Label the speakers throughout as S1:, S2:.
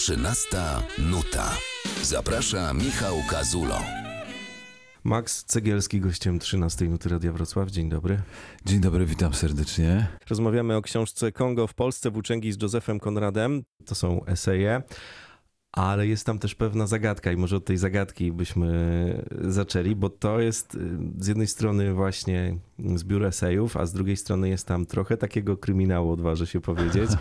S1: Trzynasta nuta. Zaprasza Michał Kazulo.
S2: Max Cegielski, gościem 13 Nuty Radia Wrocław. Dzień dobry.
S3: Dzień dobry, witam serdecznie.
S2: Rozmawiamy o książce Kongo w Polsce, włóczęgi z Józefem Konradem. To są eseje, ale jest tam też pewna zagadka i może od tej zagadki byśmy zaczęli, bo to jest y, z jednej strony właśnie zbiór esejów, a z drugiej strony jest tam trochę takiego kryminału, odważę się powiedzieć.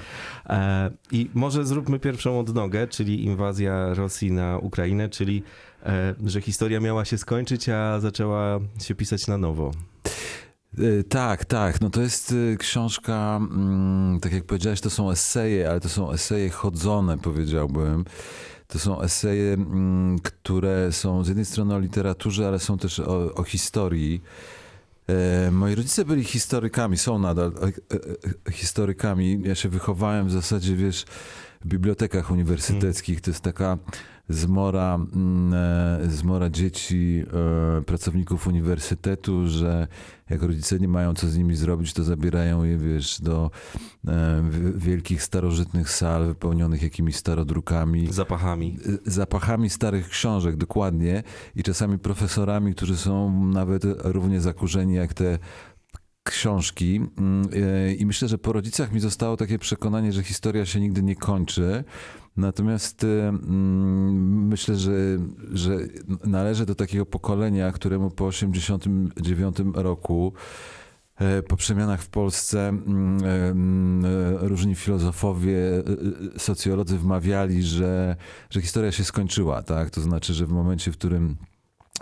S2: E, I może zróbmy pierwszą odnogę, czyli inwazja Rosji na Ukrainę, czyli e, że historia miała się skończyć, a zaczęła się pisać na nowo.
S3: Y, Tak, tak. No to jest y, książka, mm, tak jak powiedziałeś, to są eseje, ale to są eseje chodzone, powiedziałbym. To są eseje, mm, które są z jednej strony o literaturze, ale są też o, o historii. E, Moi rodzice byli historykami, są nadal e, e, e, historykami. Ja się wychowałem w zasadzie, wiesz, w bibliotekach uniwersyteckich. To jest taka zmora, mm, e, zmora dzieci, e, pracowników uniwersytetu, że jak rodzice nie mają co z nimi zrobić, to zabierają je, wiesz, do e, wi- wielkich starożytnych sal wypełnionych jakimiś starodrukami
S2: Zapachami.
S3: zapachami starych książek, dokładnie, i czasami profesorami, którzy są nawet równie zakurzeni jak te książki. Mm, I myślę, że po rodzicach mi zostało takie przekonanie, że historia się nigdy nie kończy. Natomiast y, mm, myślę, że, że należę do takiego pokolenia, któremu po 1989 roku e, po przemianach w Polsce mm, e, różni filozofowie, e, socjolodzy wmawiali, że, że historia się skończyła, tak? To znaczy, że w momencie, w którym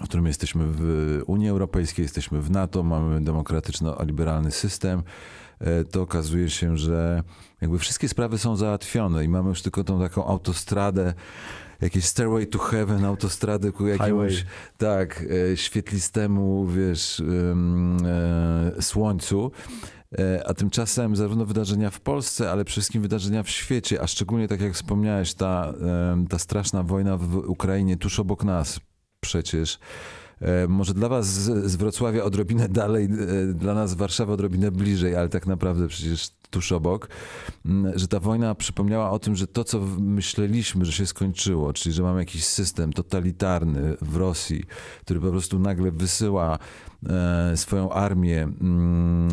S3: w którym jesteśmy w Unii Europejskiej, jesteśmy w NATO, mamy demokratyczno-liberalny system, to okazuje się, że jakby wszystkie sprawy są załatwione i mamy już tylko tą taką autostradę, jakieś stairway to heaven, autostradę ku jakiemuś,
S2: Highway.
S3: tak, e, świetlistemu, wiesz, e, słońcu. E, A tymczasem zarówno wydarzenia w Polsce, ale przede wszystkim wydarzenia w świecie, a szczególnie tak jak wspomniałeś, ta, ta straszna wojna w Ukrainie tuż obok nas przecież. E, Może dla was z, Wrocławia odrobinę dalej, e, dla nas z Warszawy odrobinę bliżej, ale tak naprawdę przecież tuż obok, m, że ta wojna przypomniała o tym, że to, co myśleliśmy, że się skończyło, czyli że mamy jakiś system totalitarny w Rosji, który po prostu nagle wysyła e, swoją armię mm,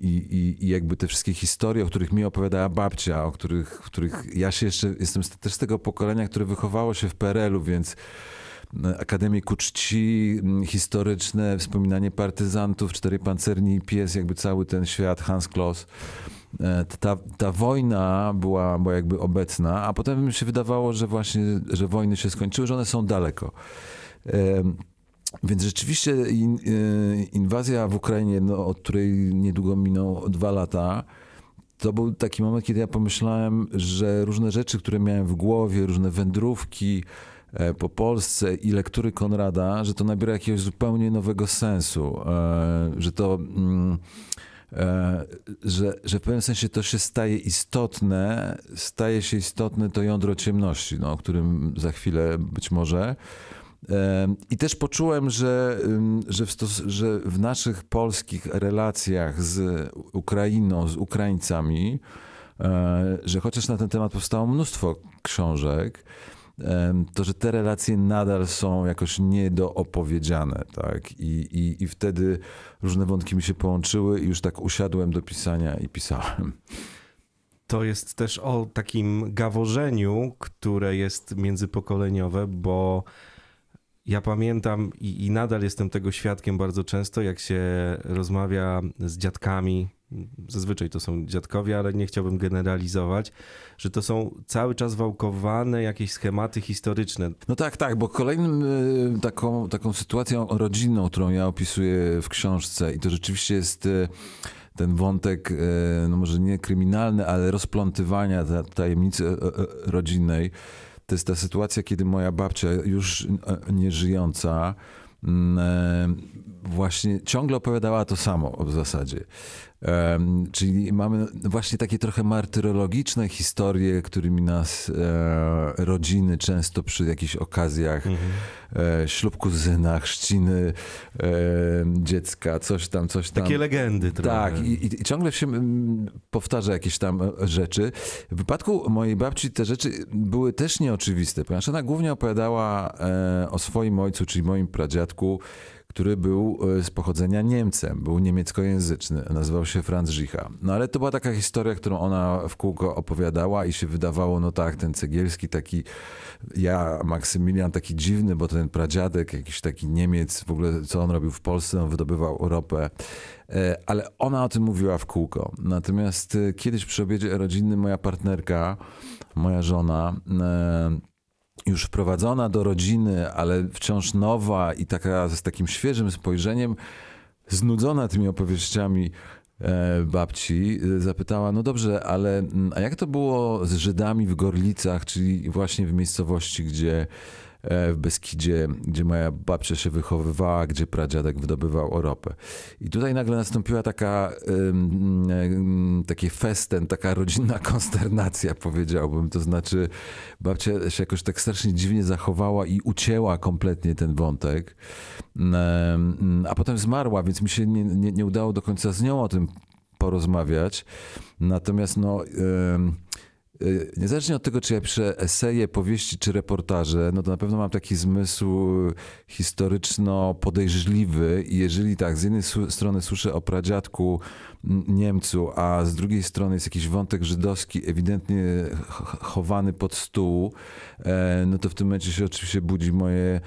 S3: i, i, i jakby te wszystkie historie, o których mi opowiadała babcia, o których, których ja się jeszcze, jestem też z tego pokolenia, które wychowało się w PRL-u, więc Akademii ku czci, historyczne, wspominanie partyzantów, cztery pancerni i pies, jakby cały ten świat, Hans Kloss. E, Ta, ta wojna była, była jakby obecna, a potem mi się wydawało, że właśnie, że wojny się skończyły, że one są daleko. Em, Więc rzeczywiście in, e, inwazja w Ukrainie, no, od której niedługo miną dwa lata, to był taki moment, kiedy ja pomyślałem, że różne rzeczy, które miałem w głowie, różne wędrówki e, po Polsce i lektury Konrada, że to nabiera jakiegoś zupełnie nowego sensu, e, że to. mm, e, Że, że w pewnym sensie to się staje istotne, staje się istotne to jądro ciemności, no, o którym za chwilę być może. E, I też poczułem, że, ym, że, w stos- że w naszych polskich relacjach z Ukrainą, z Ukraińcami, e, że chociaż na ten temat powstało mnóstwo książek, to że te relacje nadal są jakoś niedoopowiedziane, tak? I, i, I wtedy różne wątki mi się połączyły i już tak usiadłem do pisania i pisałem.
S2: To jest też o takim gaworzeniu, które jest międzypokoleniowe, bo ja pamiętam i, i nadal jestem tego świadkiem bardzo często, jak się rozmawia z dziadkami. Zazwyczaj to są dziadkowie, ale nie chciałbym generalizować, że to są cały czas wałkowane jakieś schematy historyczne.
S3: No tak, tak, bo kolejnym y, taką, taką sytuacją rodzinną, którą ja opisuję w książce i to rzeczywiście jest y, ten wątek, y, no może nie kryminalny, ale rozplątywania ta- tajemnicy y, y, rodzinnej. To jest ta sytuacja, kiedy moja babcia, już nieżyjąca, mm, e, właśnie ciągle opowiadała to samo w zasadzie. Um, czyli mamy właśnie takie trochę martyrologiczne historie, którymi nas e, rodziny często przy jakichś okazjach, mhm. e, ślub kuzyna, chrzciny e, dziecka, coś tam, coś tam.
S2: Takie legendy trochę.
S3: Tak, i, i, ciągle się powtarza jakieś tam rzeczy. W wypadku mojej babci te rzeczy były też nieoczywiste, ponieważ ona głównie opowiadała e, o swoim ojcu, czyli moim pradziadku, który był e, z pochodzenia Niemcem, był niemieckojęzyczny, nazywał się Franz Zicha. No ale to była taka historia, którą ona w kółko opowiadała i się wydawało, no tak, ten Cegielski taki, ja, Maksymilian taki dziwny, bo ten pradziadek, jakiś taki Niemiec, w ogóle co on robił w Polsce, on wydobywał Europę. E, ale ona o tym mówiła w kółko. Natomiast e, kiedyś przy obiedzie rodzinnym moja partnerka, moja żona, już wprowadzona do rodziny, ale wciąż nowa i taka z takim świeżym spojrzeniem, znudzona tymi opowieściami e, babci, e, zapytała, no dobrze, ale mm, a jak to było z Żydami w Gorlicach, czyli właśnie w miejscowości, gdzie w Beskidzie, gdzie moja babcia się wychowywała, gdzie pradziadek wydobywał ropę. I tutaj nagle nastąpiła taka, taki festen, taka rodzinna konsternacja, powiedziałbym. To znaczy babcia się jakoś tak strasznie dziwnie zachowała i ucięła kompletnie ten wątek. A potem zmarła, więc mi się nie, nie, nie udało do końca z nią o tym porozmawiać. Natomiast no... Y, niezależnie od tego, czy ja piszę eseje, powieści czy reportaże, no to na pewno mam taki zmysł historyczno-podejrzliwy i jeżeli tak, z jednej strony słyszę o pradziadku Niemcu, a z drugiej strony jest jakiś wątek żydowski ewidentnie chowany pod stół, e, no to w tym momencie się oczywiście budzi moje,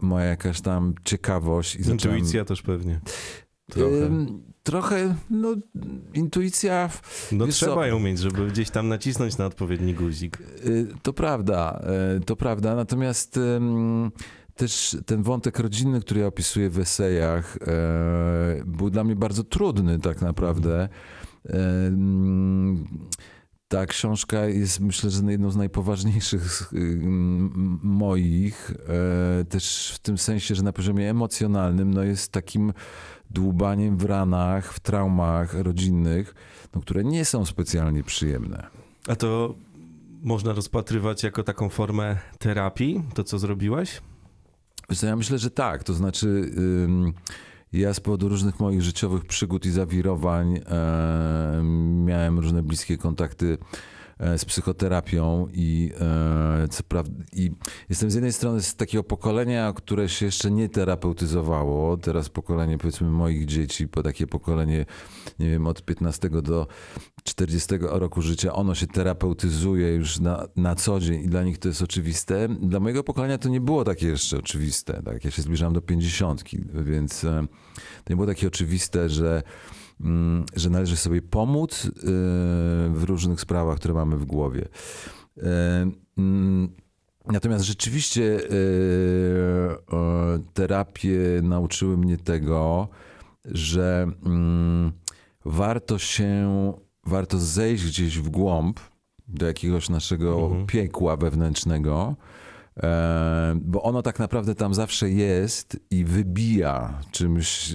S3: moja jakaś tam ciekawość.
S2: I Intuicja też pewnie.
S3: Trochę. Trochę, no, intuicja.
S2: No trzeba co, ją mieć, żeby gdzieś tam nacisnąć na odpowiedni guzik.
S3: Y, to prawda, y, to prawda. Natomiast też ten wątek rodzinny, który ja opisuję w esejach, y, był dla mnie bardzo trudny tak naprawdę. Ta książka jest myślę, że jedną z najpoważniejszych moich, też w tym sensie, że na poziomie emocjonalnym no jest takim dłubaniem w ranach, w traumach rodzinnych, no, które nie są specjalnie przyjemne.
S2: A to można rozpatrywać jako taką formę terapii, to co zrobiłeś?
S3: Wiesz ja myślę, że tak. To znaczy, ja z powodu różnych moich życiowych przygód i zawirowań miałem różne bliskie kontakty E, z psychoterapią i e, co prawda, i jestem z jednej strony z takiego pokolenia, które się jeszcze nie terapeutyzowało. Teraz pokolenie powiedzmy moich dzieci, po takie pokolenie, nie wiem, od 15 do 40 roku życia, ono się terapeutyzuje już na, na co dzień i dla nich to jest oczywiste. Dla mojego pokolenia to nie było takie jeszcze oczywiste. Tak? Ja się zbliżam do 50, więc e, to nie było takie oczywiste, że że należy sobie pomóc y, w różnych sprawach, które mamy w głowie. Y, mm, natomiast rzeczywiście y, terapie nauczyły mnie tego, że mm, warto się, warto zejść gdzieś w głąb do jakiegoś naszego mhm. piekła wewnętrznego E, bo ono tak naprawdę tam zawsze jest i wybija czymś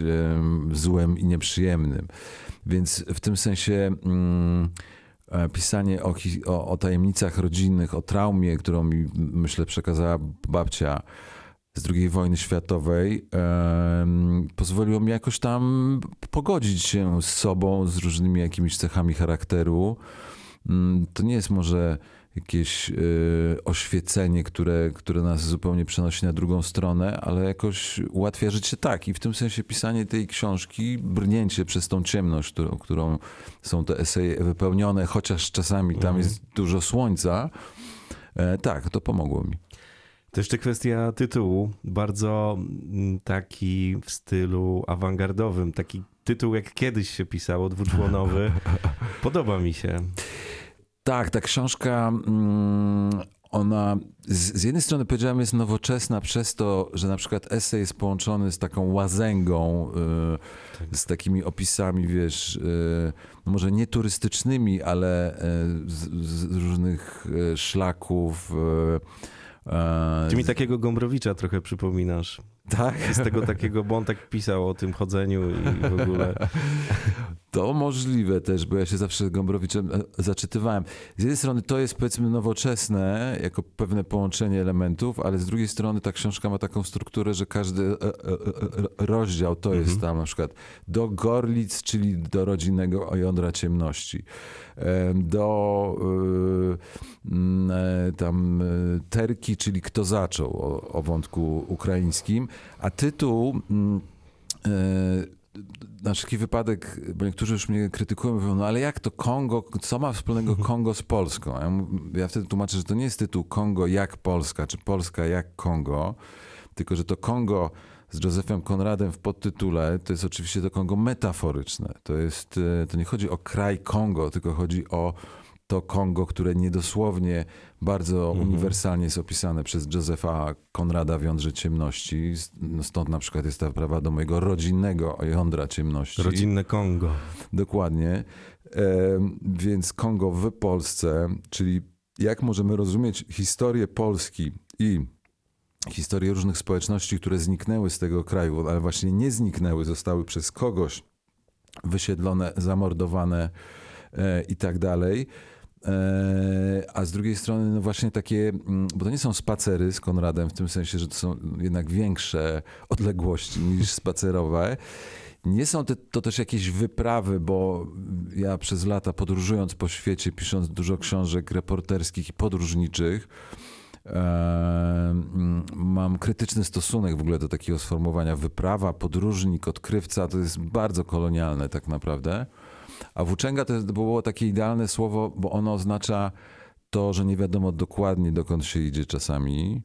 S3: złym i nieprzyjemnym. Więc w tym sensie mm, e, pisanie o, o, o tajemnicach rodzinnych, o traumie, którą mi myślę przekazała babcia z II wojny światowej, pozwoliło mi jakoś tam pogodzić się z sobą, z różnymi jakimiś cechami charakteru. Mm, to nie jest może jakieś y, oświecenie, które, które nas zupełnie przenosi na drugą stronę, ale jakoś ułatwia życie tak. I w tym sensie pisanie tej książki, brnięcie przez tą ciemność, którą, którą są te eseje wypełnione, chociaż czasami tam jest mhm. dużo słońca, e, tak, to pomogło mi.
S2: To jeszcze kwestia tytułu, bardzo mm, taki w stylu awangardowym, taki tytuł jak kiedyś się pisało, dwuczłonowy. Podoba mi się.
S3: Tak, ta książka, mm, ona z, z, jednej strony powiedziałem jest nowoczesna przez to, że na przykład esej jest połączony z taką łazęgą, y, tak. z takimi opisami, wiesz, y, no może nie turystycznymi, ale y, z, z, różnych szlaków.
S2: Ty mi takiego Gombrowicza trochę przypominasz.
S3: Tak?
S2: Z tego takiego, bo on tak pisał o tym chodzeniu i w ogóle.
S3: To możliwe też, bo ja się zawsze Gombrowiczem e, zaczytywałem. Z jednej strony to jest powiedzmy nowoczesne, jako pewne połączenie elementów, ale z drugiej strony ta książka ma taką strukturę, że każdy e, e, rozdział to jest tam na przykład do Gorlic, czyli do rodzinnego jądra ciemności, do tam Terki, czyli kto zaczął o, o wątku ukraińskim, a tytuł na wszelki wypadek, bo niektórzy już mnie krytykują, mówią, no ale jak to Kongo, co ma wspólnego mhm. Kongo z Polską? Ja, ja wtedy tłumaczę, że to nie jest tytuł Kongo jak Polska, czy Polska jak Kongo, tylko że to Kongo z Józefem Konradem w podtytule, to jest oczywiście to Kongo metaforyczne. To, jest, e, to nie chodzi o kraj Kongo, tylko chodzi o to Kongo, które niedosłownie bardzo mhm. uniwersalnie jest opisane przez Józefa Konrada w Jądrze Ciemności. No stąd na przykład jest ta prawa do mojego rodzinnego jądra ciemności.
S2: Rodzinne Kongo.
S3: Dokładnie. Więc Kongo w Polsce, czyli jak możemy rozumieć historię Polski i historię różnych społeczności, które zniknęły z tego kraju, ale właśnie nie zniknęły, zostały przez kogoś wysiedlone, zamordowane e, i tak dalej a z drugiej strony, no właśnie takie, mm, bo to nie są spacery z Konradem, w tym sensie, że to są jednak większe odległości niż spacerowe. Nie są te, to też jakieś wyprawy, bo ja przez lata podróżując po świecie, pisząc dużo książek reporterskich i podróżniczych, e, mm, mam krytyczny stosunek w ogóle do takiego sformułowania wyprawa, podróżnik, odkrywca. To jest bardzo kolonialne tak naprawdę. A włóczęga to było takie idealne słowo, bo ono oznacza to, że nie wiadomo dokładnie dokąd się idzie czasami.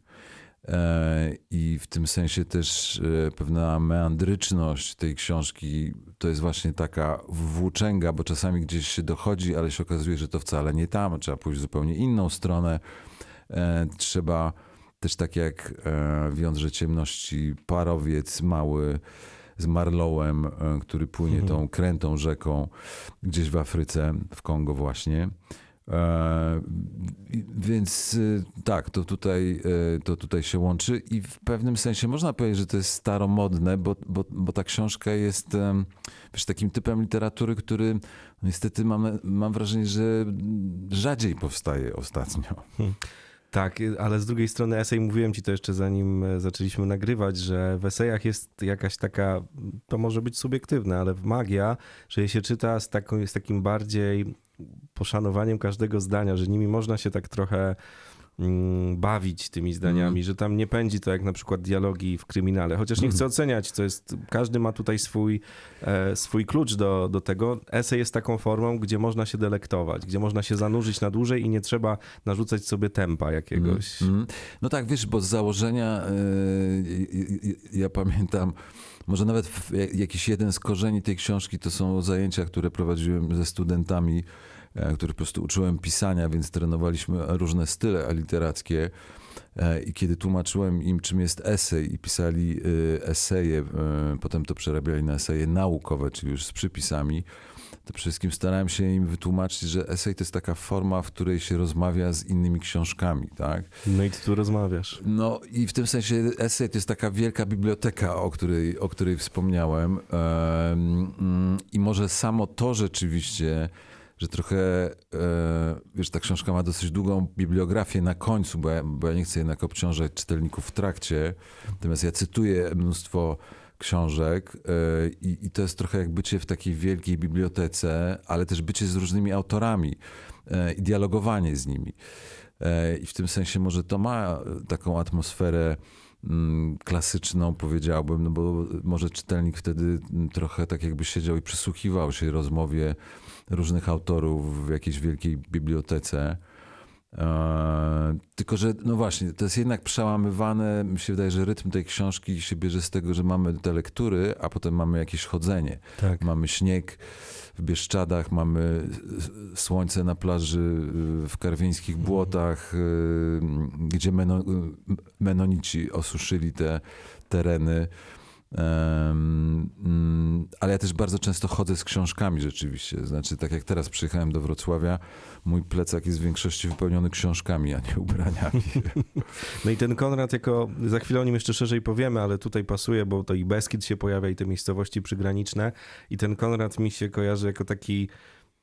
S3: E, I w tym sensie też e, pewna meandryczność tej książki to jest właśnie taka włóczęga, bo czasami gdzieś się dochodzi, ale się okazuje, że to wcale nie tam, trzeba pójść w zupełnie inną stronę. E, trzeba też tak jak w Jądrze Ciemności parowiec mały z Marlowem, e, który płynie mhm. tą krętą rzeką gdzieś w Afryce, w Kongo właśnie. E, więc e, tak, to tutaj, e, to tutaj się łączy i w pewnym sensie można powiedzieć, że to jest staromodne, bo, bo, bo ta książka jest wiesz, takim typem literatury, który niestety mam, mam wrażenie, że rzadziej powstaje ostatnio. Hmm.
S2: Tak, ale z drugiej strony esej, mówiłem ci to jeszcze zanim e, zaczęliśmy nagrywać, że w esejach jest jakaś taka, to może być subiektywne, ale magia, że je się czyta z, taką, z takim bardziej poszanowaniem każdego zdania, że nimi można się tak trochę bawić tymi zdaniami, mm. że tam nie pędzi to jak na przykład dialogi w kryminale. Chociaż nie chcę mhm. oceniać, to jest, każdy ma tutaj swój, e, swój klucz do, do tego. Esej jest taką formą, gdzie można się delektować, gdzie można się zanurzyć na dłużej i nie trzeba narzucać sobie tempa jakiegoś. Mm.
S3: No tak, wiesz, bo z założenia yy, ja pamiętam, może nawet jakiś jeden z korzeni tej książki to są zajęcia, które prowadziłem ze studentami E, który po prostu uczyłem pisania, więc trenowaliśmy różne style literackie. E, I kiedy tłumaczyłem im, czym jest esej, i pisali e, eseje, potem to przerabiali na eseje naukowe, czyli już z przypisami, to przede wszystkim starałem się im wytłumaczyć, że esej to jest taka forma, w której się rozmawia z innymi książkami, tak?
S2: No i ty tu rozmawiasz.
S3: No i w tym sensie esej to jest taka wielka biblioteka, o której, o której wspomniałem. Mm, I może samo to rzeczywiście że trochę, e, wiesz, ta książka ma dosyć długą bibliografię na końcu, bo ja, bo ja nie chcę jednak obciążać czytelników w trakcie. Natomiast ja cytuję mnóstwo książek e, i, i to jest trochę jak bycie w takiej wielkiej bibliotece, ale też bycie z różnymi autorami e, i dialogowanie z nimi. I w tym sensie może to ma taką atmosferę mm, klasyczną, powiedziałbym, no bo może czytelnik wtedy trochę tak jakby siedział i przysłuchiwał się rozmowie różnych autorów w jakiejś wielkiej bibliotece. E, tylko, że no właśnie, to jest jednak przełamywane. Mi się wydaje, że rytm tej książki się bierze z tego, że mamy te lektury, a potem mamy jakieś chodzenie. Tak. Mamy śnieg w Bieszczadach, mamy słońce na plaży w karwieńskich mhm. błotach, e, gdzie meno, menonici osuszyli te tereny. Um, um, ale ja też bardzo często chodzę z książkami rzeczywiście. Znaczy, tak jak teraz przyjechałem do Wrocławia, mój plecak jest w większości wypełniony książkami, a nie ubraniami.
S2: No i ten Konrad jako, za chwilę o nim jeszcze szerzej powiemy, ale tutaj pasuje, bo to i Beskid się pojawia i te miejscowości przygraniczne i ten Konrad mi się kojarzy jako taki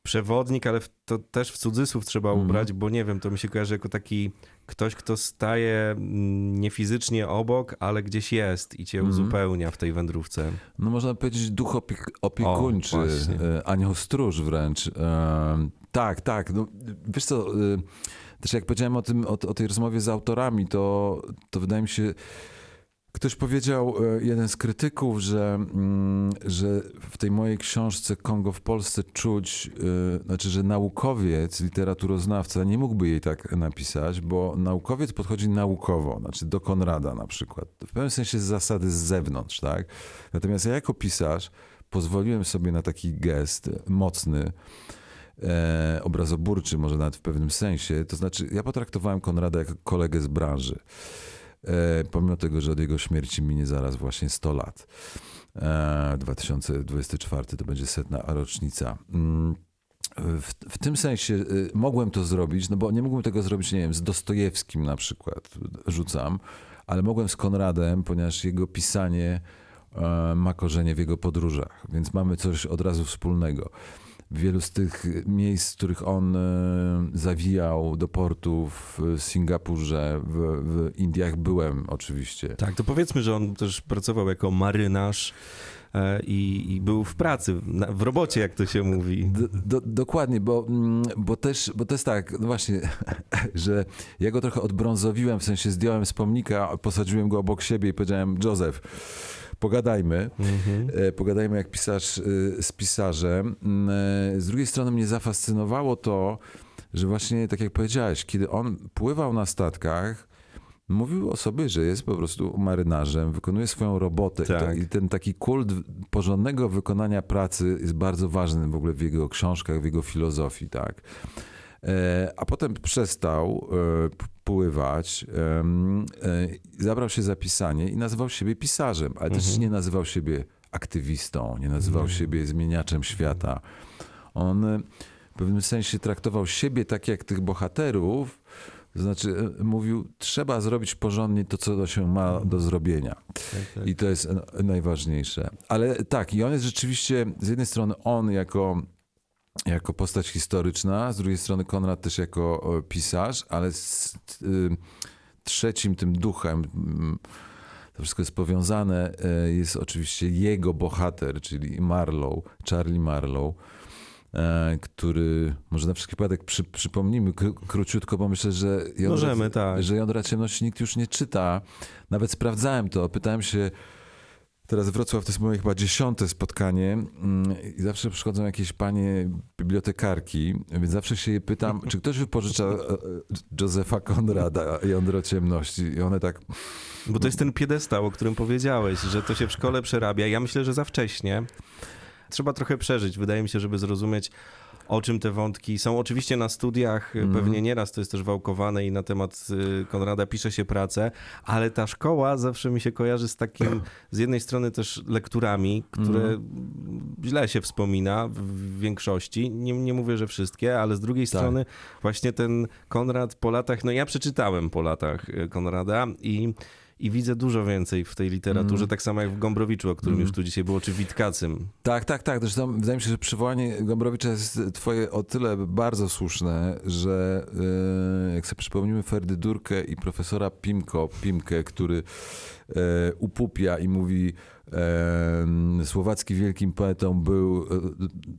S2: przewodnik, ale to też w cudzysłów trzeba mhm. ubrać, mm. bo nie wiem, to mi się kojarzy jako taki ktoś, kto staje mm, nie fizycznie obok, ale gdzieś jest i cię mm. uzupełnia w tej wędrówce.
S3: No można powiedzieć duch opiek opiekuńczy, o, e, anioł stróż wręcz. E, tak, tak. No, wiesz co, e, też jak powiedziałem o, tym, o, o tej rozmowie z autorami, to, to wydaje mi się Ktoś powiedział, e, jeden z krytyków, że, mm, że w tej mojej książce Kongo w Polsce czuć, e, znaczy, że naukowiec, literaturoznawca nie mógłby jej tak napisać, bo naukowiec podchodzi naukowo, znaczy do Konrada na przykład. W pewnym sensie z zasady z zewnątrz, tak? Natomiast ja jako pisarz pozwoliłem sobie na taki gest mocny, e, obrazoburczy może nawet w pewnym sensie. To znaczy, ja potraktowałem Konrada jako kolegę z branży. E, pomimo tego, że od jego śmierci minie zaraz właśnie 100 lat. 2024 e, to będzie setna rocznica. Mm, w, w, tym sensie y, mogłem to zrobić, no bo nie mógłbym tego zrobić, nie wiem, z Dostojewskim na przykład, rzucam, ale mogłem z Konradem, ponieważ jego pisanie e, ma korzenie w jego podróżach, więc mamy coś od razu wspólnego wielu z tych miejsc, w których on e, zawijał do portów w Singapurze, w, w Indiach byłem oczywiście.
S2: Tak, to powiedzmy, że on też pracował jako marynarz. E, I, i, był w pracy, w robocie, jak to się mówi.
S3: Do, do, dokładnie, bo, mm, bo, też, bo to jest tak, no właśnie, że ja go trochę odbrązowiłem, w sensie zdjąłem z pomnika, posadziłem go obok siebie i powiedziałem, Józef, pogadajmy. Mhm. E, pogadajmy jak pisarz e, z pisarzem. Mm, e, z drugiej strony mnie zafascynowało to, że właśnie tak jak powiedziałeś, kiedy on pływał na statkach, mówił o sobie, że jest po prostu marynarzem, wykonuje swoją robotę. Tak. I ten taki kult porządnego wykonania pracy jest bardzo ważny w ogóle w jego książkach, w jego filozofii, tak. A potem przestał pływać, e, zabrał się za pisanie i nazywał siebie pisarzem, ale mhm. też nie nazywał siebie aktywistą, nie nazywał mhm. siebie zmieniaczem świata. On e, w pewnym sensie traktował siebie tak jak tych bohaterów, to znaczy e, mówił, trzeba zrobić porządnie to, co się ma mhm. do zrobienia. Tak, tak. I to jest najważniejsze. Ale tak, i on jest rzeczywiście, z jednej strony on jako jako postać historyczna, z drugiej strony Konrad też jako pisarz, ale z trzecim tym duchem, mm, to wszystko jest powiązane, e, jest oczywiście jego bohater, czyli Marlow, Charlie Marlow, e, który, może na wszelki wypadek przy, przypomnijmy króciutko, bo myślę, że
S2: Możemy, tak.
S3: że Jądra Ciemności nikt już nie czyta. Nawet sprawdzałem to, pytałem się Teraz Wrocław to jest moje chyba dziesiąte spotkanie mm, i zawsze przychodzą jakieś panie bibliotekarki, więc zawsze się je pytam, czy ktoś wypożycza e, e, Józefa Konrada Jądro Ciemności i one tak...
S2: Bo to jest ten piedestał, o którym powiedziałeś, że to się w szkole przerabia. Ja myślę, że za wcześnie. Trzeba trochę przeżyć, wydaje mi się, żeby zrozumieć, o czym te wątki są. Oczywiście na studiach mm. pewnie nieraz to jest też wałkowane i na temat y, Konrada pisze się pracę, ale ta szkoła zawsze mi się kojarzy z takim, z jednej strony też lekturami, które mm. źle się wspomina w większości. Nie, nie mówię, że wszystkie, ale z drugiej tak. strony właśnie ten Konrad po latach, no ja przeczytałem po latach y, Konrada i i widzę dużo więcej w tej literaturze, mm. tak samo jak w Gombrowiczu, o którym mm. już tu dzisiaj było, czy Witkacym.
S3: Tak, tak, tak. Zresztą wydaje mi się, że przywołanie Gombrowicza jest twoje o tyle bardzo słuszne, że yy, jak sobie przypomnimy Ferdydurkę i profesora Pimko, Pimkę, który yy, upupia i mówi Słowacki wielkim poetą był, e,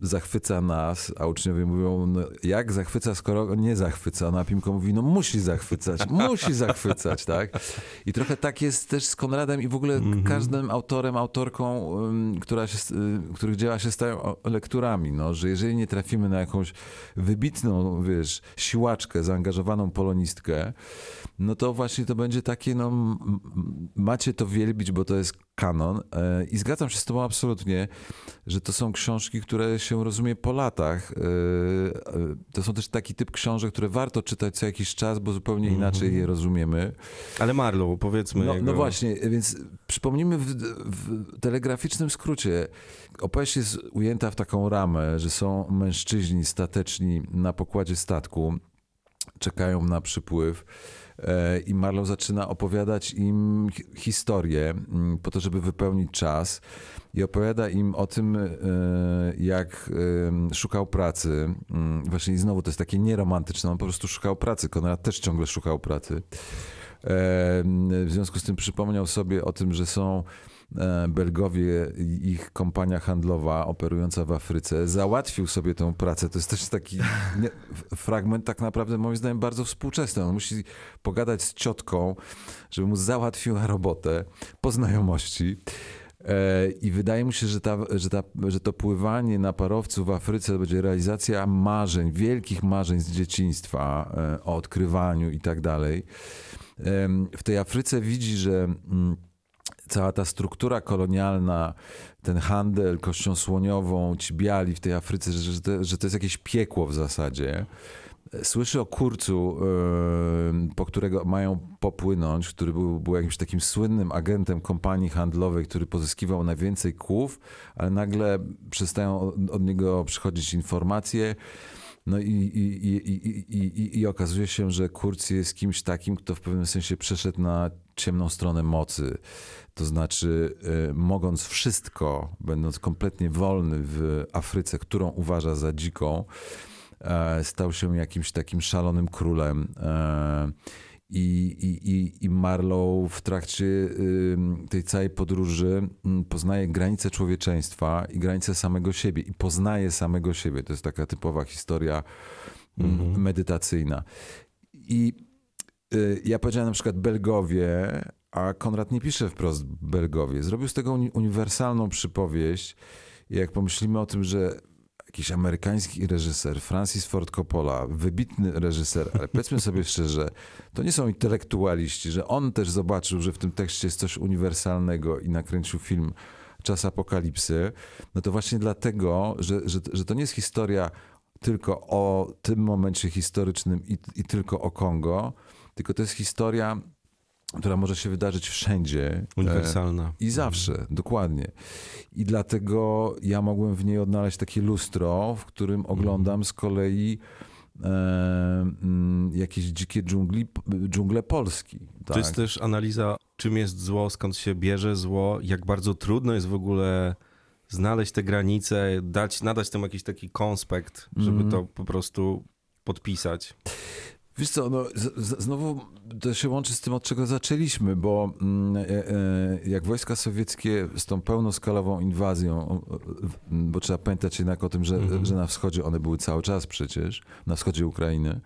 S3: zachwyca nas, a uczniowie mówią, no jak zachwyca, skoro nie zachwyca? No a Pimko mówi, no musi zachwycać, musi zachwycać, tak? I trochę tak jest też z Konradem i w ogóle mm -hmm. każdym autorem, autorką, która się, y, których dzieła się stają lekturami, no, że jeżeli nie trafimy na jakąś wybitną, wiesz, siłaczkę, zaangażowaną polonistkę, no to właśnie to będzie takie, no macie to wielbić, bo to jest kanon. E, I zgadzam się z Tobą absolutnie, że to są książki, które się rozumie po latach. E, to są też taki typ książek, które warto czytać co jakiś czas, bo zupełnie
S2: Mhm.
S3: inaczej je rozumiemy.
S2: Ale Marlow, powiedzmy.
S3: No,
S2: jego...
S3: no właśnie, więc przypomnijmy w, w telegraficznym skrócie. Opowieść jest ujęta w taką ramę, że są mężczyźni stateczni na pokładzie statku, czekają na przypływ. I Marlow zaczyna opowiadać im hi- historię mm, po to, żeby wypełnić czas. I opowiada im o tym, e, jak szukał pracy. Mm, Właśnie i znowu to jest takie nieromantyczne. On po prostu szukał pracy. Konrad też ciągle szukał pracy. E, W związku z tym przypomniał sobie o tym, że są Belgowie i ich kompania handlowa operująca w Afryce. Załatwił sobie tę pracę. To jest też taki nie, fragment tak naprawdę moim zdaniem bardzo współczesny. On musi pogadać z ciotką, żeby mu załatwiła robotę po znajomości. E, I wydaje mi się, że, ta, że, ta, że to pływanie na parowcu w Afryce to będzie realizacja marzeń, wielkich marzeń z dzieciństwa e, o odkrywaniu i tak dalej. W tej Afryce widzi, że mm, cała ta struktura kolonialna, ten handel kością słoniową, ci biali w tej Afryce, że, to, że to jest jakieś piekło w zasadzie. Słyszy o kurcu, po którego mają popłynąć, który był, był jakimś takim słynnym agentem kompanii handlowej, który pozyskiwał najwięcej kłów, ale nagle przestają od, od niego przychodzić informacje. No i, i, i, i, i, i, i okazuje się, że Kurz jest kimś takim, kto w pewnym sensie przeszedł na ciemną stronę mocy. To znaczy, y, mogąc wszystko, będąc kompletnie wolny w Afryce, którą uważa za dziką, e, stał się jakimś takim szalonym królem. E, I, i, i, Marlow w trakcie y, tej całej podróży mm, poznaje granice człowieczeństwa i granice samego siebie. I poznaje samego siebie. To jest taka typowa historia mm,
S2: Mhm.
S3: medytacyjna. I ja powiedziałem na przykład Belgowie, a Konrad nie pisze wprost Belgowie. Zrobił z tego uni- uniwersalną przypowieść. Jak pomyślimy o tym, że jakiś amerykański reżyser, Francis Ford Coppola, wybitny reżyser, ale powiedzmy sobie szczerze, to nie są intelektualiści, że on też zobaczył, że w tym tekście jest coś uniwersalnego i nakręcił film Czas Apokalipsy, no to właśnie dlatego, że, że, że to nie jest historia tylko o tym momencie historycznym i, i tylko o Kongo, tylko to jest historia, która może się wydarzyć wszędzie. E,
S2: Uniwersalna.
S3: i zawsze, dokładnie. I dlatego ja mogłem w niej odnaleźć takie lustro, w którym oglądam z kolei e, mm, jakieś dzikie dżungli, dżungle Polski.
S2: To
S3: Tak?
S2: jest też analiza, czym jest zło, skąd się bierze zło, jak bardzo trudno jest w ogóle znaleźć te granice, dać, nadać temu jakiś taki konspekt, żeby
S3: Mhm.
S2: to po prostu podpisać.
S3: Wiesz co, no, z, z, znowu to się łączy z tym, od czego zaczęliśmy, bo mm, e, e, jak wojska sowieckie z tą pełnoskalową inwazją, bo trzeba pamiętać jednak o tym, że,
S2: Mhm.
S3: że na wschodzie one były cały czas przecież, na wschodzie Ukrainy,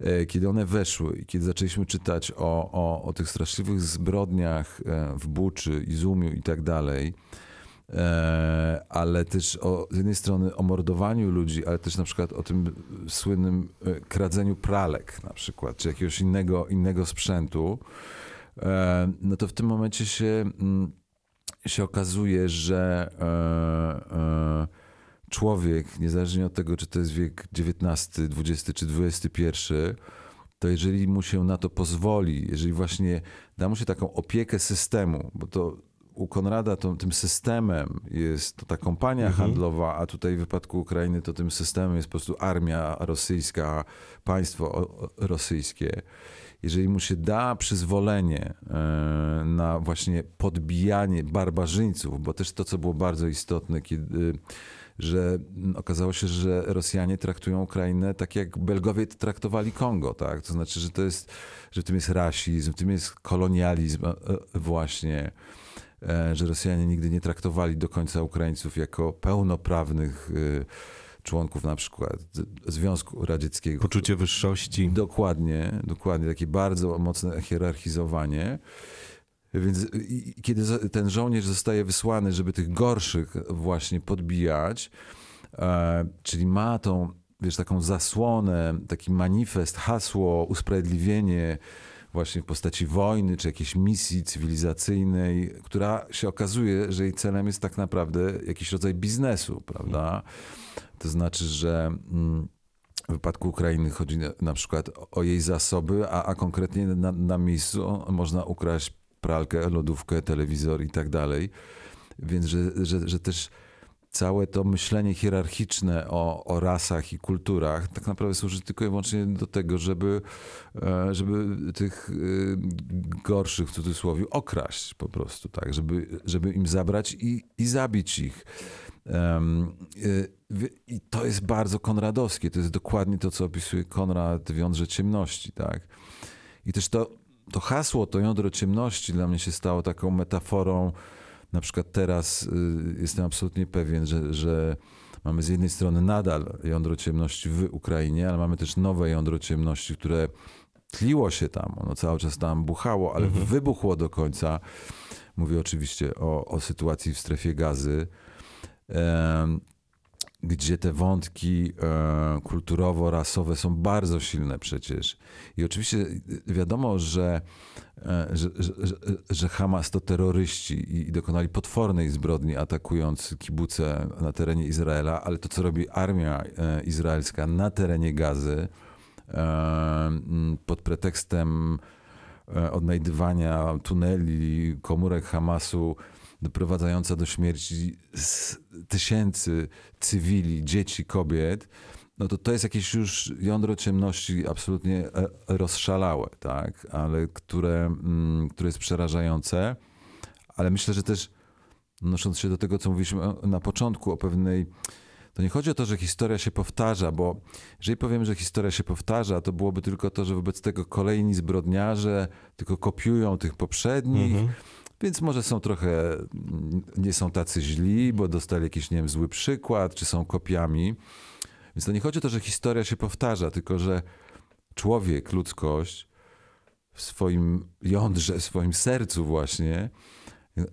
S3: e, kiedy one weszły i kiedy zaczęliśmy czytać o, o, o tych straszliwych zbrodniach e, w Buczy, Izumiu i tak dalej, ale też o, z jednej strony o mordowaniu ludzi, ale też na przykład o tym słynnym e, kradzeniu pralek na przykład, czy jakiegoś innego, innego sprzętu, e, no to w tym momencie się, mm, się okazuje, że e, e, człowiek, niezależnie od tego, czy to jest wiek XIX, XX czy XXI, to jeżeli mu się na to pozwoli, jeżeli właśnie da mu się taką opiekę systemu, bo to u Konrada tym systemem jest to ta kompania
S2: Mhm.
S3: handlowa, a tutaj w wypadku Ukrainy to tym systemem jest po prostu armia rosyjska, państwo rosyjskie. Jeżeli mu się da przyzwolenie e, na właśnie podbijanie barbarzyńców, bo też to, co było bardzo istotne, kiedy że mm, okazało się, że Rosjanie traktują Ukrainę tak, jak Belgowie traktowali Kongo, tak? To znaczy, że to jest, że w tym jest rasizm, w tym jest kolonializm e, e, właśnie, e, że Rosjanie nigdy nie traktowali do końca Ukraińców jako pełnoprawnych e, członków na przykład Związku Radzieckiego.
S2: Poczucie wyższości.
S3: Dokładnie, dokładnie, takie bardzo mocne hierarchizowanie. Więc kiedy ten żołnierz zostaje wysłany, żeby tych gorszych właśnie podbijać, e, czyli ma tą, wiesz, taką zasłonę, taki manifest, hasło, usprawiedliwienie właśnie w postaci wojny, czy jakiejś misji cywilizacyjnej, która się okazuje, że jej celem jest tak naprawdę jakiś rodzaj biznesu, prawda? To znaczy, że mm, w wypadku Ukrainy chodzi na, przykład o jej zasoby, a, a konkretnie na, na miejscu można ukraść pralkę, lodówkę, telewizor i tak dalej. Więc, że, że, że też całe to myślenie hierarchiczne o, o rasach i kulturach tak naprawdę służy tylko i wyłącznie do tego, żeby, e, żeby tych e, gorszych w cudzysłowie okraść po prostu, tak, żeby, żeby im zabrać i, i zabić ich. Um, I to jest bardzo konradowskie. To jest dokładnie to, co opisuje Konrad w Jądrze Ciemności. Tak? I też to, to hasło, to jądro ciemności dla mnie się stało taką metaforą. Na przykład teraz y, jestem absolutnie pewien, że, że mamy z jednej strony nadal jądro ciemności w Ukrainie, ale mamy też nowe jądro ciemności, które tliło się tam, ono cały czas tam buchało, ale mhm. wybuchło do końca. Mówię oczywiście o, o sytuacji w strefie gazy gdzie te wątki e, kulturowo-rasowe są bardzo silne przecież. I oczywiście wiadomo, że, e, że, że, że Hamas to terroryści i dokonali potwornej zbrodni atakując kibuce na terenie Izraela, ale to, co robi armia e, izraelska na terenie Gazy pod pretekstem odnajdywania tuneli, komórek Hamasu, doprowadzająca do śmierci tysięcy cywili, dzieci, kobiet, no to to jest jakieś już jądro ciemności absolutnie e, rozszalałe, tak? ale które, mm, które jest przerażające. Ale myślę, że też odnosząc się do tego, co mówiliśmy na początku o pewnej to nie chodzi o to, że historia się powtarza, bo jeżeli powiem, że historia się powtarza, to byłoby tylko to, że wobec tego kolejni zbrodniarze tylko kopiują tych poprzednich, mhm. Więc może są trochę, nie są tacy źli, bo dostali jakiś, nie wiem, zły przykład, czy są kopiami. Więc to nie chodzi o to, że historia się powtarza, tylko że człowiek, ludzkość w swoim jądrze, w swoim sercu właśnie,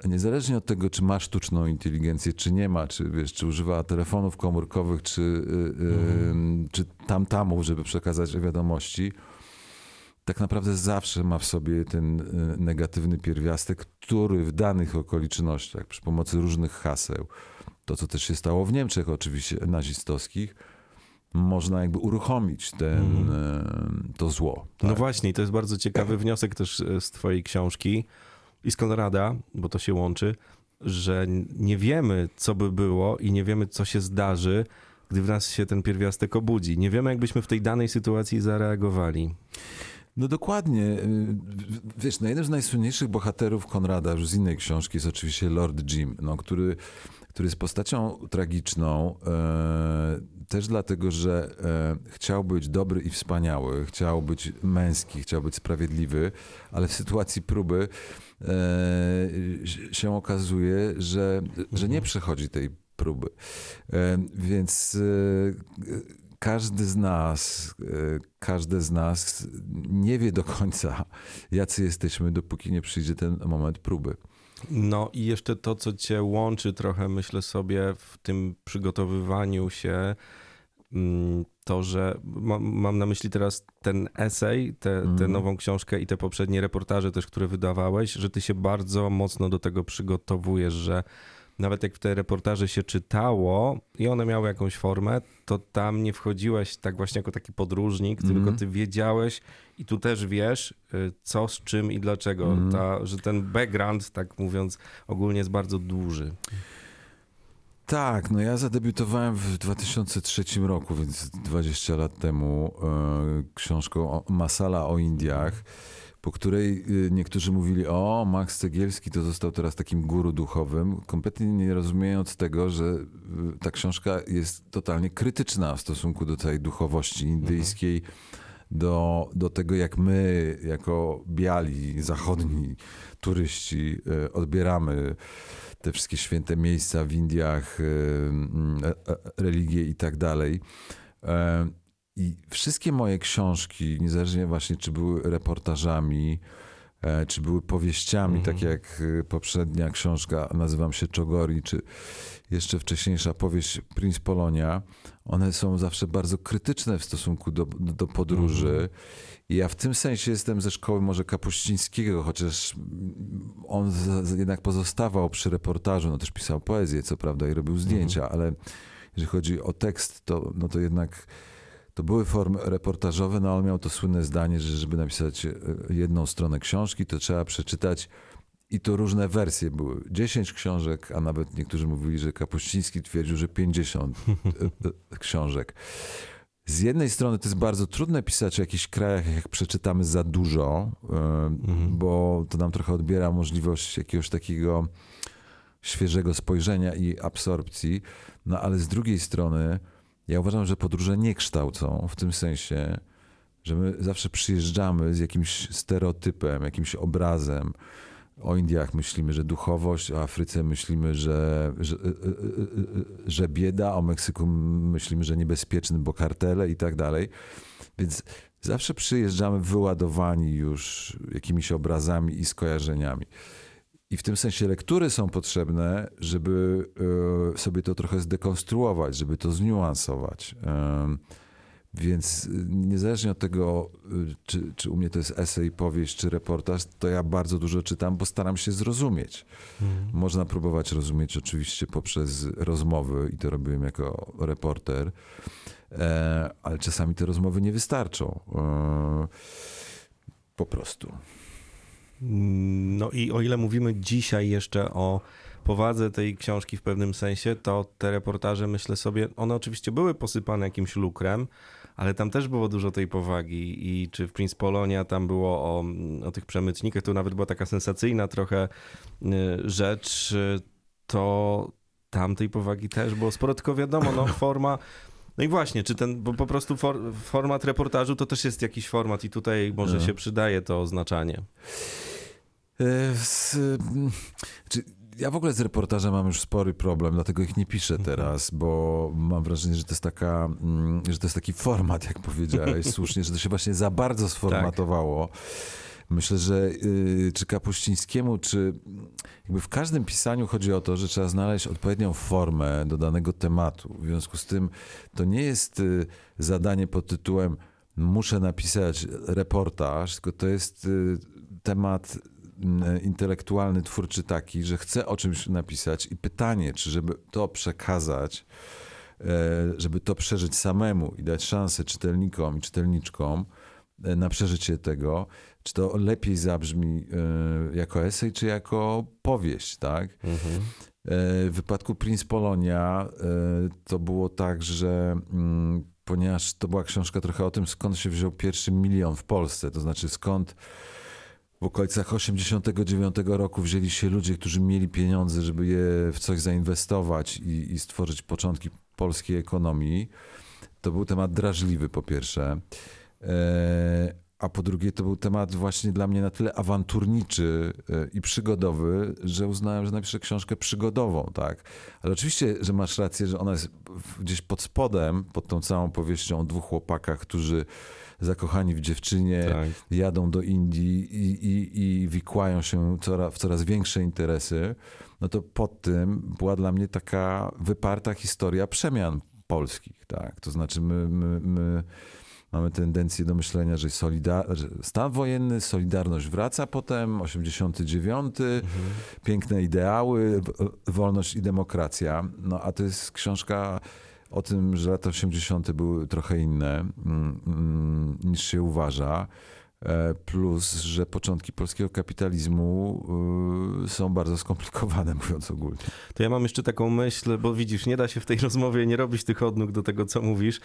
S3: niezależnie od tego, czy ma sztuczną inteligencję, czy nie ma, czy, wiesz, czy używa telefonów komórkowych, czy, yy, yy, czy tam-tamów, żeby przekazać wiadomości, tak naprawdę zawsze ma w sobie ten y, negatywny pierwiastek, który w danych okolicznościach, przy pomocy różnych haseł, to co też się stało w Niemczech oczywiście nazistowskich, można jakby uruchomić ten, mm. to zło.
S2: Tak? No właśnie, to jest bardzo ciekawy wniosek też e, z twojej książki i z Konrada, bo to się łączy, że nie wiemy, co by było i nie wiemy, co się zdarzy, gdy w nas się ten pierwiastek obudzi. Nie wiemy, jakbyśmy w tej danej sytuacji zareagowali.
S3: No dokładnie. Y, wiesz, no jeden z najsłynniejszych bohaterów Konrada, już z innej książki, jest oczywiście Lord Jim, no, który, który jest postacią tragiczną, e, też dlatego, że e, chciał być dobry i wspaniały, chciał być męski, chciał być sprawiedliwy, ale w sytuacji próby e, się okazuje, że, że nie przechodzi tej próby. E, więc e, każdy z nas, e, każdy z nas nie wie do końca, jacy jesteśmy, dopóki nie przyjdzie ten moment próby.
S2: No i jeszcze to, co cię łączy trochę, myślę sobie, w tym przygotowywaniu się, mm, to, że mam na myśli teraz ten esej, tę mm. nową książkę i te poprzednie reportaże też, które wydawałeś, że ty się bardzo mocno do tego przygotowujesz, że nawet jak w te reportaże się czytało i one miały jakąś formę, to tam nie wchodziłeś tak właśnie jako taki podróżnik, mm. tylko ty wiedziałeś i tu też wiesz, y, co z czym i dlaczego. Mm. Ta, że ten background, tak mówiąc, ogólnie jest bardzo duży.
S3: Tak, no ja zadebiutowałem w 2003 roku, więc 20 lat temu, e, książką Masala o Indiach po której y, niektórzy mówili, o, Max Cegielski to został teraz takim guru duchowym, kompletnie nie rozumiejąc tego, że y, ta książka jest totalnie krytyczna w stosunku do tej duchowości indyjskiej, do, do tego, jak my, jako biali, zachodni turyści, y, odbieramy te wszystkie święte miejsca w Indiach, religie i tak dalej. I wszystkie moje książki, niezależnie właśnie czy były reportażami, e, czy były powieściami,
S2: Mhm.
S3: tak jak e, poprzednia książka, nazywam się Czogori, czy jeszcze wcześniejsza powieść Prince Polonia, one są zawsze bardzo krytyczne w stosunku do, do podróży. I ja w tym sensie jestem ze szkoły może Kapuścińskiego, chociaż on jednak pozostawał przy reportażu, no też pisał poezję, co prawda, i robił zdjęcia, ale jeżeli chodzi o tekst, to, no to jednak to były formy reportażowe, no ale miał to słynne zdanie, że żeby napisać e, jedną stronę książki, to trzeba przeczytać i to różne wersje były. 10 książek, a nawet niektórzy mówili, że Kapuściński twierdził, że 50 e, e, książek. Z jednej strony to jest bardzo trudne pisać o jakichś krajach, jak przeczytamy za dużo, e, bo to nam trochę odbiera możliwość jakiegoś takiego świeżego spojrzenia i absorpcji. No ale z drugiej strony, ja uważam, że podróże nie kształcą w tym sensie, że my zawsze przyjeżdżamy z jakimś stereotypem, jakimś obrazem. O Indiach myślimy, że duchowość, o Afryce myślimy, że, że, e, że bieda, o Meksyku myślimy, że niebezpieczny, bo kartele i tak dalej. Więc zawsze przyjeżdżamy wyładowani już jakimiś obrazami i skojarzeniami. I w tym sensie lektury są potrzebne, żeby e, sobie to trochę zdekonstruować, żeby to zniuansować. Więc niezależnie od tego, y, czy, czy u mnie to jest esej, powieść, czy reportaż, to ja bardzo dużo czytam, bo staram się zrozumieć. Można próbować rozumieć oczywiście poprzez rozmowy i to robiłem jako reporter, e, ale czasami te rozmowy nie wystarczą. E, Po prostu.
S2: No i o ile mówimy dzisiaj jeszcze o powadze tej książki w pewnym sensie, to te reportaże, myślę sobie, one oczywiście były posypane jakimś lukrem, ale tam też było dużo tej powagi i czy w Prince Polonia tam było o, o tych przemytnikach, to nawet była taka sensacyjna trochę y, rzecz, y, to tam tej powagi też było sporo, tylko wiadomo, no forma... No i właśnie, czy ten, bo po prostu for, format reportażu to też jest jakiś format i tutaj może
S3: No.
S2: się przydaje to oznaczanie.
S3: E, Z, czy ja w ogóle z reportażem mam już spory problem, dlatego ich nie piszę teraz, bo mam wrażenie, że to jest taka, mm, że to jest taki format, jak powiedziałeś słusznie, że to się właśnie za bardzo sformatowało. Myślę, że y, czy Kapuścińskiemu, czy jakby w każdym pisaniu chodzi o to, że trzeba znaleźć odpowiednią formę do danego tematu. W związku z tym to nie jest y, zadanie pod tytułem muszę napisać reportaż, tylko to jest y, temat intelektualny, twórczy taki, że chcę o czymś napisać i pytanie, czy żeby to przekazać, e, żeby to przeżyć samemu i dać szansę czytelnikom i czytelniczkom e, na przeżycie tego, czy to lepiej zabrzmi e, jako esej, czy jako powieść, tak? E, W wypadku Prince Polonia e, to było tak, że mm, ponieważ to była książka trochę o tym, skąd się wziął pierwszy milion w Polsce, to znaczy skąd w okolicach 89 roku wzięli się ludzie, którzy mieli pieniądze, żeby je w coś zainwestować i, i stworzyć początki polskiej ekonomii. To był temat drażliwy po pierwsze. A po drugie, to był temat właśnie dla mnie na tyle awanturniczy e, i przygodowy, że uznałem, że napiszę książkę przygodową, tak. Ale oczywiście, że masz rację, że ona jest gdzieś pod spodem, pod tą całą powieścią o dwóch chłopakach, którzy zakochani w dziewczynie
S2: Tak.
S3: jadą do Indii i, i, i wikłają się w coraz większe interesy, no to pod tym była dla mnie taka wyparta historia przemian polskich, tak. To znaczy my, my, my mamy tendencję do myślenia, że, stan wojenny, Solidarność wraca potem, 89, piękne ideały, wolność i demokracja. No a to jest książka o tym, że lata 80. były trochę inne mm, mm, niż się uważa. E, Plus, że początki polskiego kapitalizmu y, są bardzo skomplikowane, mówiąc ogólnie.
S2: To ja mam jeszcze taką myśl, bo widzisz, nie da się w tej rozmowie nie robić tych odnóg do tego, co mówisz,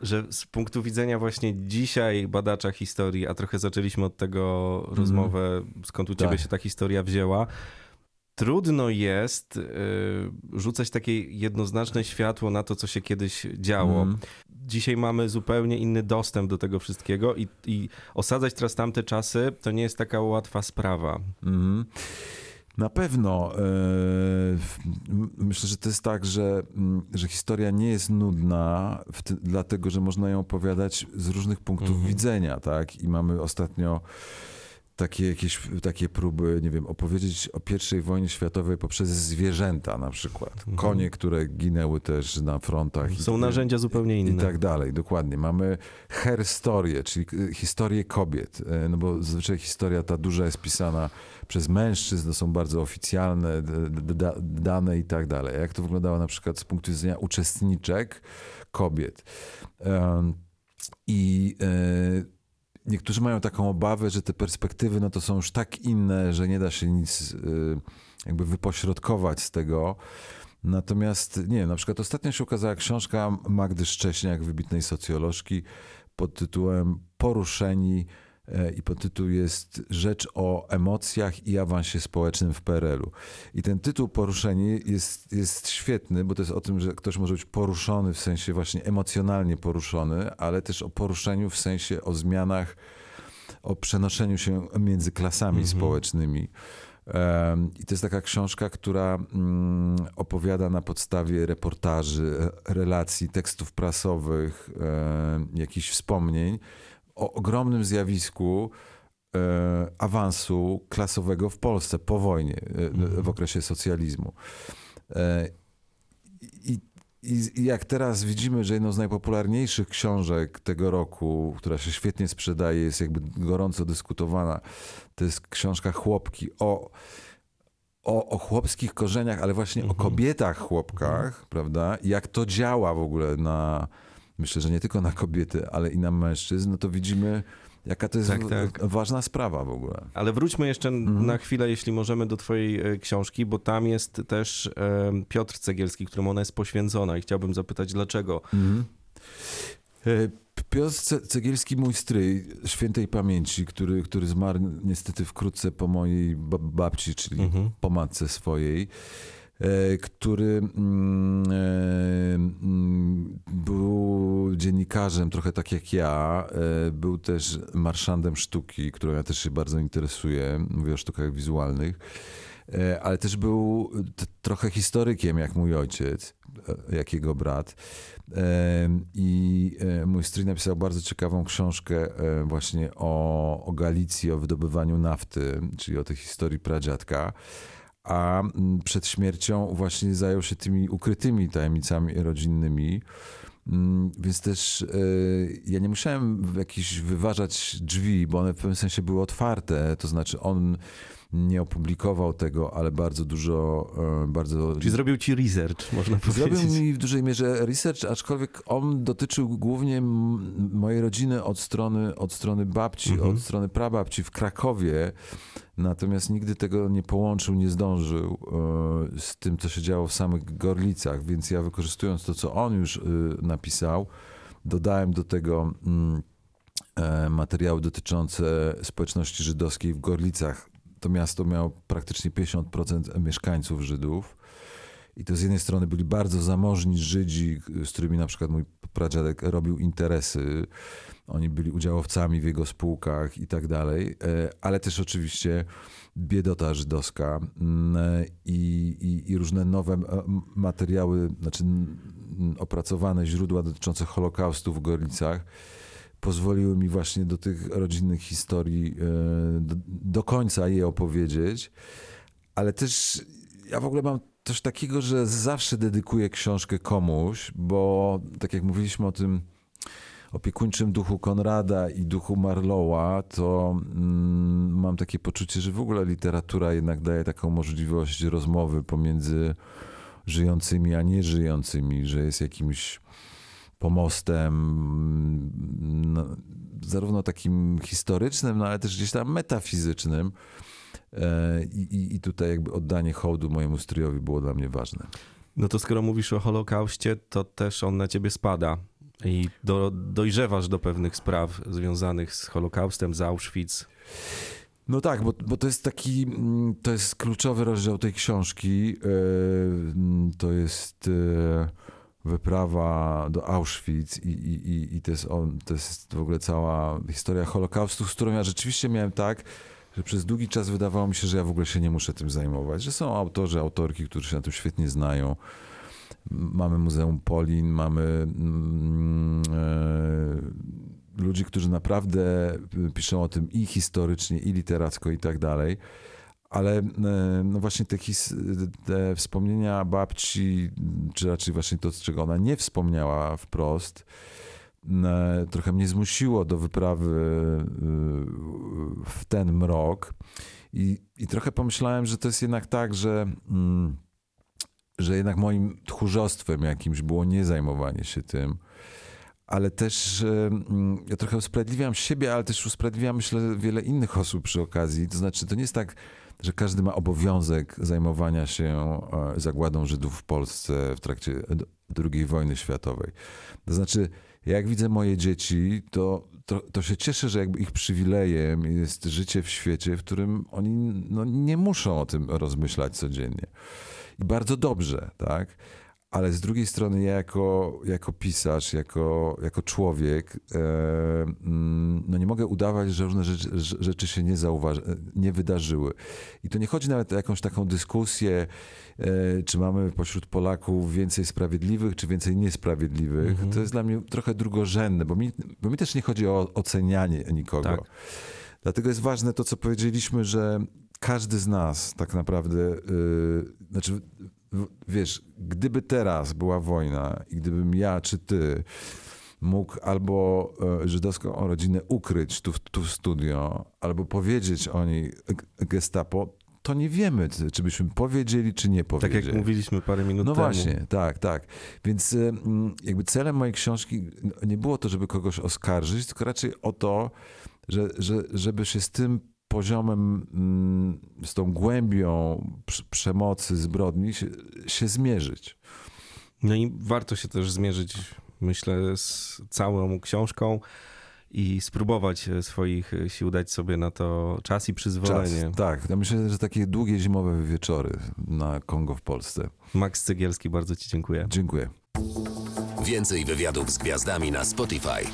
S2: że z punktu widzenia właśnie dzisiaj badacza historii, a trochę zaczęliśmy od tego rozmowę, skąd u ciebie
S3: Tak.
S2: się ta historia wzięła, trudno jest y, rzucać takie jednoznaczne światło na to, co się kiedyś działo.
S3: Mhm.
S2: Dzisiaj mamy zupełnie inny dostęp do tego wszystkiego i, i osadzać teraz tamte czasy to nie jest taka łatwa sprawa.
S3: Mhm. Na pewno. e, Myślę, że to jest tak, że, że historia nie jest nudna, dlatego że można ją opowiadać z różnych punktów
S2: Mhm.
S3: widzenia, tak? I mamy ostatnio takie jakieś takie próby, nie wiem, opowiedzieć o I wojnie światowej poprzez zwierzęta na przykład.
S2: Mhm.
S3: Konie, które ginęły też na frontach. i-
S2: Są narzędzia zupełnie
S3: I
S2: inne.
S3: tak dalej, dokładnie. Mamy herstorię, czyli historię kobiet, y, no bo zazwyczaj historia ta duża jest pisana przez mężczyzn, to są bardzo oficjalne dane i tak dalej. Jak to wyglądało na przykład z punktu widzenia uczestniczek kobiet. I e, niektórzy mają taką obawę, że te perspektywy no to są już tak inne, że nie da się nic y, jakby wypośrodkować z tego. Natomiast nie wiem, na przykład ostatnio się ukazała książka Magdy Szcześniak, wybitnej socjolożki, pod tytułem Poruszeni i podtytuł jest Rzecz o emocjach i awansie społecznym w PRL-u. I ten tytuł Poruszeni jest, jest świetny, bo to jest o tym, że ktoś może być poruszony w sensie właśnie emocjonalnie poruszony, ale też o poruszeniu w sensie o zmianach, o przenoszeniu się między klasami społecznymi. Em, I to jest taka książka, która mm, opowiada na podstawie reportaży, e, relacji, tekstów prasowych, e, jakichś wspomnień o ogromnym zjawisku e, awansu klasowego w Polsce po wojnie, e, w okresie socjalizmu. E, I, i, jak teraz widzimy, że jedną z najpopularniejszych książek tego roku, która się świetnie sprzedaje, jest jakby gorąco dyskutowana, to jest książka Chłopki o, o, o chłopskich korzeniach, ale właśnie o kobietach chłopkach, prawda? I jak to działa w ogóle na, myślę, że nie tylko na kobiety, ale i na mężczyzn, no to widzimy, jaka to jest
S2: Tak, tak.
S3: ważna sprawa w ogóle.
S2: Ale wróćmy jeszcze
S3: Mhm.
S2: na chwilę, jeśli możemy, do twojej e, książki, bo tam jest też e, Piotr Cegielski, któremu ona jest poświęcona i chciałbym zapytać, dlaczego.
S3: E, Piotr Ce- Cegielski, mój stryj, świętej pamięci, który, który zmarł niestety wkrótce po mojej ba- babci, czyli
S2: Mhm.
S3: po matce swojej, który mm, e, mm, był dziennikarzem, trochę tak jak ja. E, był też marszandem sztuki, którą ja też się bardzo interesuję. Mówię o sztukach wizualnych. E, Ale też był trochę historykiem, jak mój ojciec, e, jak jego brat. E, I e, mój stryj napisał bardzo ciekawą książkę e, właśnie o, o Galicji, o wydobywaniu nafty, czyli o tej historii pradziadka. A mm, przed śmiercią właśnie zajął się tymi ukrytymi tajemnicami rodzinnymi. Mm, Więc też e, ja nie musiałem jakiś wyważać drzwi, bo one w pewnym sensie były otwarte. To znaczy on nie opublikował tego, ale bardzo dużo, e, bardzo
S2: Czyli zrobił ci research, można
S3: Zrobił
S2: powiedzieć.
S3: mi w dużej mierze research, aczkolwiek on dotyczył głównie mojej rodziny od strony, od strony babci,
S2: Mhm.
S3: od strony prababci w Krakowie. Natomiast nigdy tego nie połączył, nie zdążył e, z tym, co się działo w samych Gorlicach. Więc ja wykorzystując to, co on już e, napisał, dodałem do tego mm, materiały dotyczące społeczności żydowskiej w Gorlicach. To miasto miało praktycznie 50% mieszkańców Żydów. I to z jednej strony byli bardzo zamożni Żydzi, z którymi na przykład mój pradziadek robił interesy. Oni byli udziałowcami w jego spółkach i tak dalej, e, ale też oczywiście biedota żydowska mm, i, i, i różne nowe e, materiały, znaczy mm, opracowane źródła dotyczące Holokaustu w Gorlicach pozwoliły mi właśnie do tych rodzinnych historii e, do, do końca je opowiedzieć, ale też ja w ogóle mam coś takiego, że zawsze dedykuję książkę komuś, bo tak jak mówiliśmy o tym opiekuńczym duchu Konrada i duchu Marlowa, to mm, mam takie poczucie, że w ogóle literatura jednak daje taką możliwość rozmowy pomiędzy żyjącymi a nieżyjącymi, że jest jakimś pomostem, no, zarówno takim historycznym, no ale też gdzieś tam metafizycznym. E, I, i- tutaj jakby oddanie hołdu mojemu stryjowi było dla mnie ważne.
S2: No to skoro mówisz o Holokauście, to też on na ciebie spada i do, dojrzewasz do pewnych spraw związanych z Holokaustem, z Auschwitz.
S3: No tak, bo, bo to jest taki, mm, to jest kluczowy rozdział tej książki. E, To jest e, wyprawa do Auschwitz i, i, i- i to, jest on, to jest w ogóle cała historia Holokaustu, z którą ja rzeczywiście miałem tak, że przez długi czas wydawało mi się, że ja w ogóle się nie muszę tym zajmować, że są autorzy, autorki, którzy się na tym świetnie znają. Mamy Muzeum Polin, mamy mm, e, ludzi, którzy naprawdę piszą o tym i historycznie, i literacko, i tak dalej. Ale e, no właśnie te, his, te wspomnienia babci, czy raczej właśnie to, czego ona nie wspomniała wprost, e, trochę mnie zmusiło do wyprawy e, w ten mrok. I, i trochę pomyślałem, że to jest jednak tak, że, mm, że jednak moim tchórzostwem jakimś było nie zajmowanie się tym. Ale też mm, ja trochę usprawiedliwiam siebie, ale też usprawiedliwiam, myślę, wiele innych osób przy okazji. To znaczy, to nie jest tak, że każdy ma obowiązek zajmowania się e, zagładą Żydów w Polsce w trakcie II wojny światowej. To znaczy, jak widzę moje dzieci, to, to, to, się cieszę, że jakby ich przywilejem jest życie w świecie, w którym oni no, nie muszą o tym rozmyślać codziennie. I bardzo dobrze, tak? Ale z drugiej strony ja jako, jako pisarz, jako, jako człowiek, e, mm, no nie mogę udawać, że różne rzeczy, rzeczy się nie, zauważy, nie wydarzyły. I to nie chodzi nawet o jakąś taką dyskusję, e, czy mamy pośród Polaków więcej sprawiedliwych, czy więcej niesprawiedliwych. Mhm. To jest dla mnie trochę drugorzędne, bo mi, bo mi też nie chodzi o ocenianie nikogo. Tak. Dlatego jest ważne to, co powiedzieliśmy, że każdy z nas tak naprawdę, yy, znaczy wiesz, gdyby teraz była wojna i gdybym ja czy ty mógł albo e, żydowską rodzinę ukryć tu, tu w studio, albo powiedzieć o niej gestapo, to nie wiemy, czy byśmy powiedzieli, czy nie powiedzieli.
S2: Tak jak mówiliśmy parę minut
S3: no
S2: temu.
S3: No właśnie, tak, tak. Więc jakby celem mojej książki nie było to, żeby kogoś oskarżyć, tylko raczej o to, że, że, żeby się z tym poziomem, mm, z tą głębią przemocy, zbrodni się, się zmierzyć.
S2: No i warto się też zmierzyć, myślę, z całą książką i spróbować swoich sił dać sobie na to czas i przyzwolenie.
S3: Czas, tak, ja myślę, że takie długie zimowe wieczory na Kongo w Polsce.
S2: Max Cegielski, bardzo Ci dziękuję.
S3: Dziękuję.
S1: Więcej wywiadów z gwiazdami na Spotify.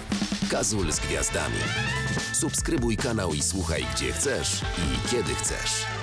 S1: Kazul z gwiazdami. Subskrybuj kanał i słuchaj gdzie chcesz i kiedy chcesz.